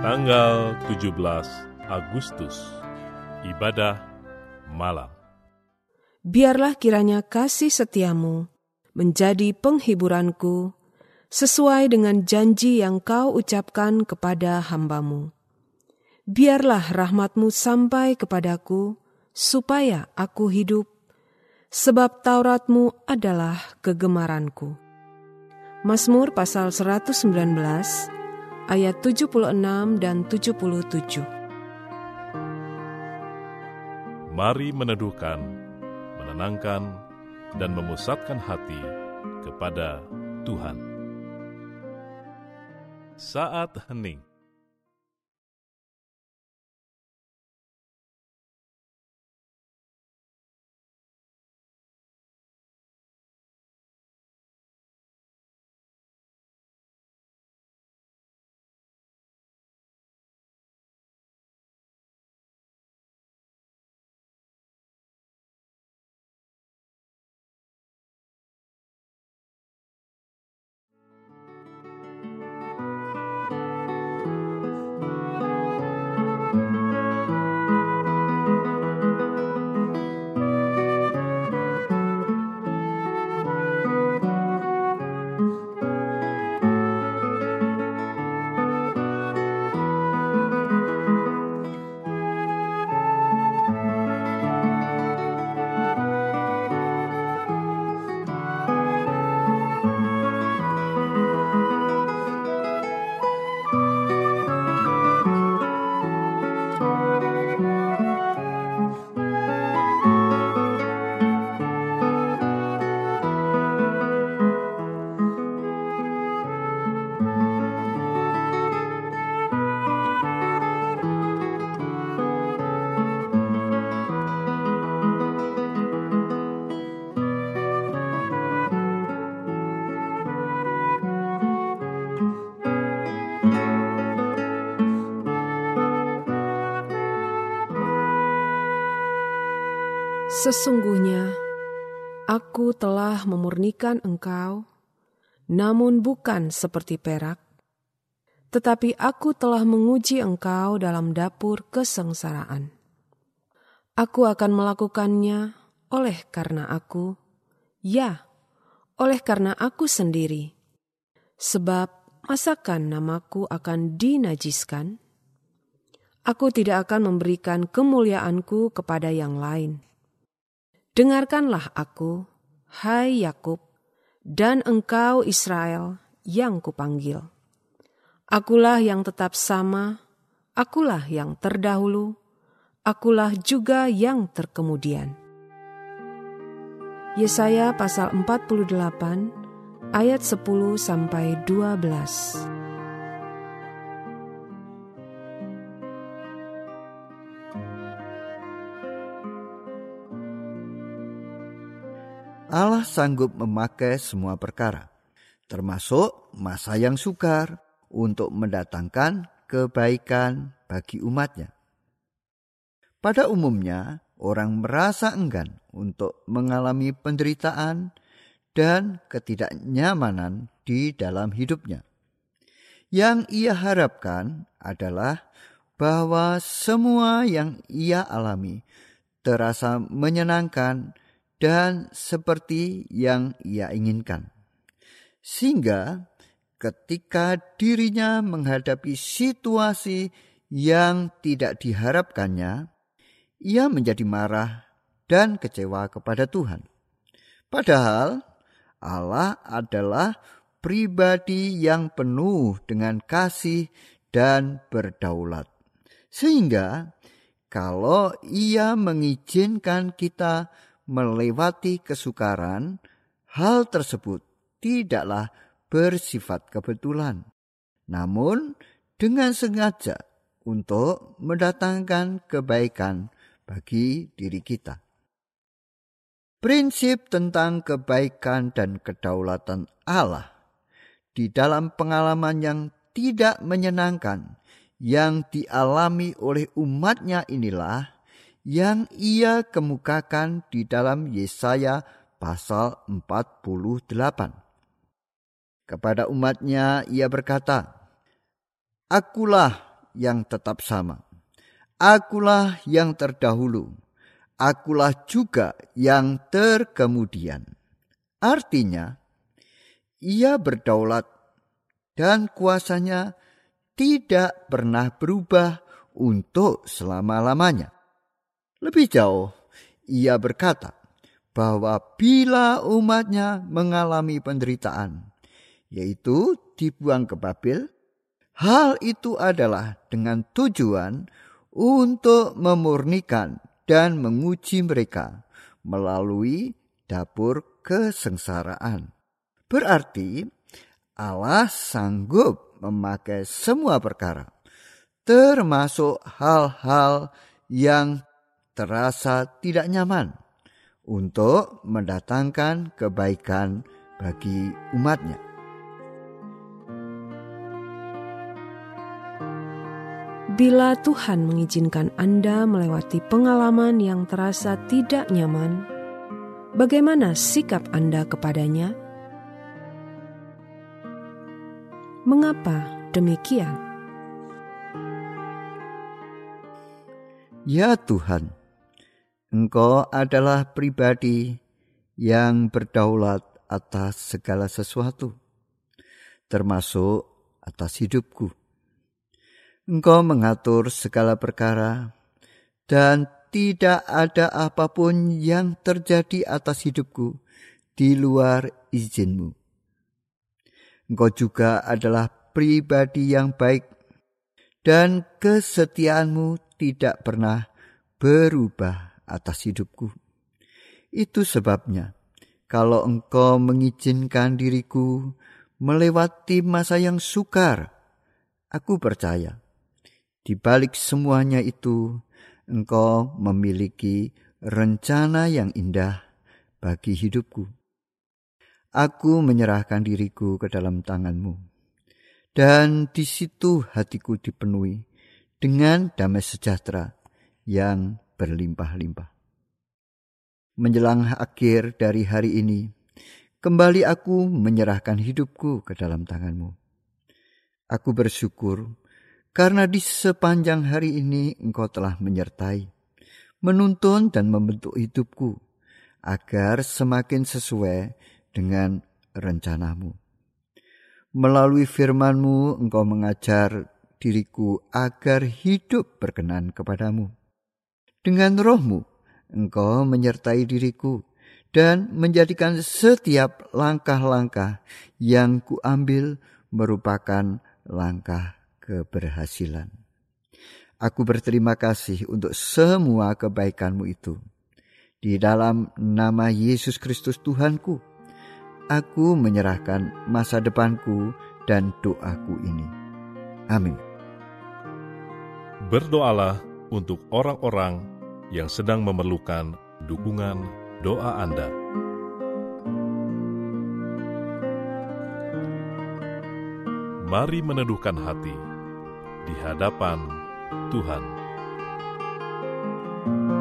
Tanggal 17 Agustus Ibadah Malam Biarlah kiranya kasih setiamu menjadi penghiburanku sesuai dengan janji yang kau ucapkan kepada hambamu. Biarlah rahmatmu sampai kepadaku, supaya aku hidup, sebab Tauratmu adalah kegemaranku. Mazmur pasal 119 ayat 76 dan 77. Mari meneduhkan, menenangkan, dan memusatkan hati kepada Tuhan. Saat hening Sesungguhnya aku telah memurnikan engkau, namun bukan seperti perak, tetapi aku telah menguji engkau dalam dapur kesengsaraan. Aku akan melakukannya oleh karena aku, ya, oleh karena aku sendiri, sebab masakan namaku akan dinajiskan? Aku tidak akan memberikan kemuliaanku kepada yang lain Dengarkanlah aku, hai Yakub, dan engkau Israel yang kupanggil. Akulah yang tetap sama, akulah yang terdahulu, akulah juga yang terkemudian. Yesaya pasal 48 ayat 10 sampai 12. Allah sanggup memakai semua perkara, termasuk masa yang sukar, untuk mendatangkan kebaikan bagi umatnya. Pada umumnya, orang merasa enggan untuk mengalami penderitaan dan ketidaknyamanan di dalam hidupnya. Yang ia harapkan adalah bahwa semua yang ia alami terasa menyenangkan dan seperti yang ia inginkan. Sehingga ketika dirinya menghadapi situasi yang tidak diharapkannya, ia menjadi marah dan kecewa kepada Tuhan. Padahal Allah adalah pribadi yang penuh dengan kasih dan berdaulat. Sehingga kalau ia mengizinkan kita melewati kesukaran, hal tersebut tidaklah bersifat kebetulan, namun dengan sengaja untuk mendatangkan kebaikan bagi diri kita. Prinsip tentang kebaikan dan kedaulatan Allah di dalam pengalaman yang tidak menyenangkan yang dialami oleh umatnya inilah yang ia kemukakan di dalam Yesaya pasal 48. Kepada umatnya ia berkata, Akulah yang tetap sama. Akulah yang terdahulu, akulah juga yang terkemudian. Artinya, ia berdaulat dan kuasanya tidak pernah berubah untuk selama-lamanya. Lebih jauh, ia berkata bahwa bila umatnya mengalami penderitaan, yaitu dibuang ke Babel, hal itu adalah dengan tujuan untuk memurnikan dan menguji mereka melalui dapur kesengsaraan. Berarti Allah sanggup memakai semua perkara, termasuk hal-hal yang terasa tidak nyaman, untuk mendatangkan kebaikan bagi umatnya. Bila Tuhan mengizinkan Anda melewati pengalaman yang terasa tidak nyaman, bagaimana sikap Anda kepadanya? Mengapa demikian? Ya Tuhan, Engkau adalah pribadi yang berdaulat atas segala sesuatu, termasuk atas hidupku. Engkau mengatur segala perkara, dan tidak ada apa pun yang terjadi atas hidupku di luar izinmu. Engkau juga adalah pribadi yang baik, dan kesetiaanmu tidak pernah berubah atas hidupku. Itu sebabnya, kalau engkau mengizinkan diriku melewati masa yang sukar, aku percaya di balik semuanya itu, engkau memiliki rencana yang indah bagi hidupku. Aku menyerahkan diriku ke dalam tanganmu. Dan di situ hatiku dipenuhi dengan damai sejahtera yang berlimpah-limpah. Menjelang akhir dari hari ini, kembali aku menyerahkan hidupku ke dalam tanganmu. Aku bersyukur karena di sepanjang hari ini engkau telah menyertai, menuntun dan membentuk hidupku, agar semakin sesuai dengan rencanamu. Melalui firmanmu engkau mengajar diriku agar hidup berkenan kepadamu. Dengan rohmu engkau menyertai diriku dan menjadikan setiap langkah-langkah yang kuambil merupakan langkah keberhasilan. Aku berterima kasih untuk semua kebaikanmu itu. Di dalam nama Yesus Kristus Tuhanku, aku menyerahkan masa depanku dan doaku ini. Amin. Berdoalah untuk orang-orang yang sedang memerlukan dukungan doa Anda. Mari meneduhkan hati di hadapan Tuhan. thank you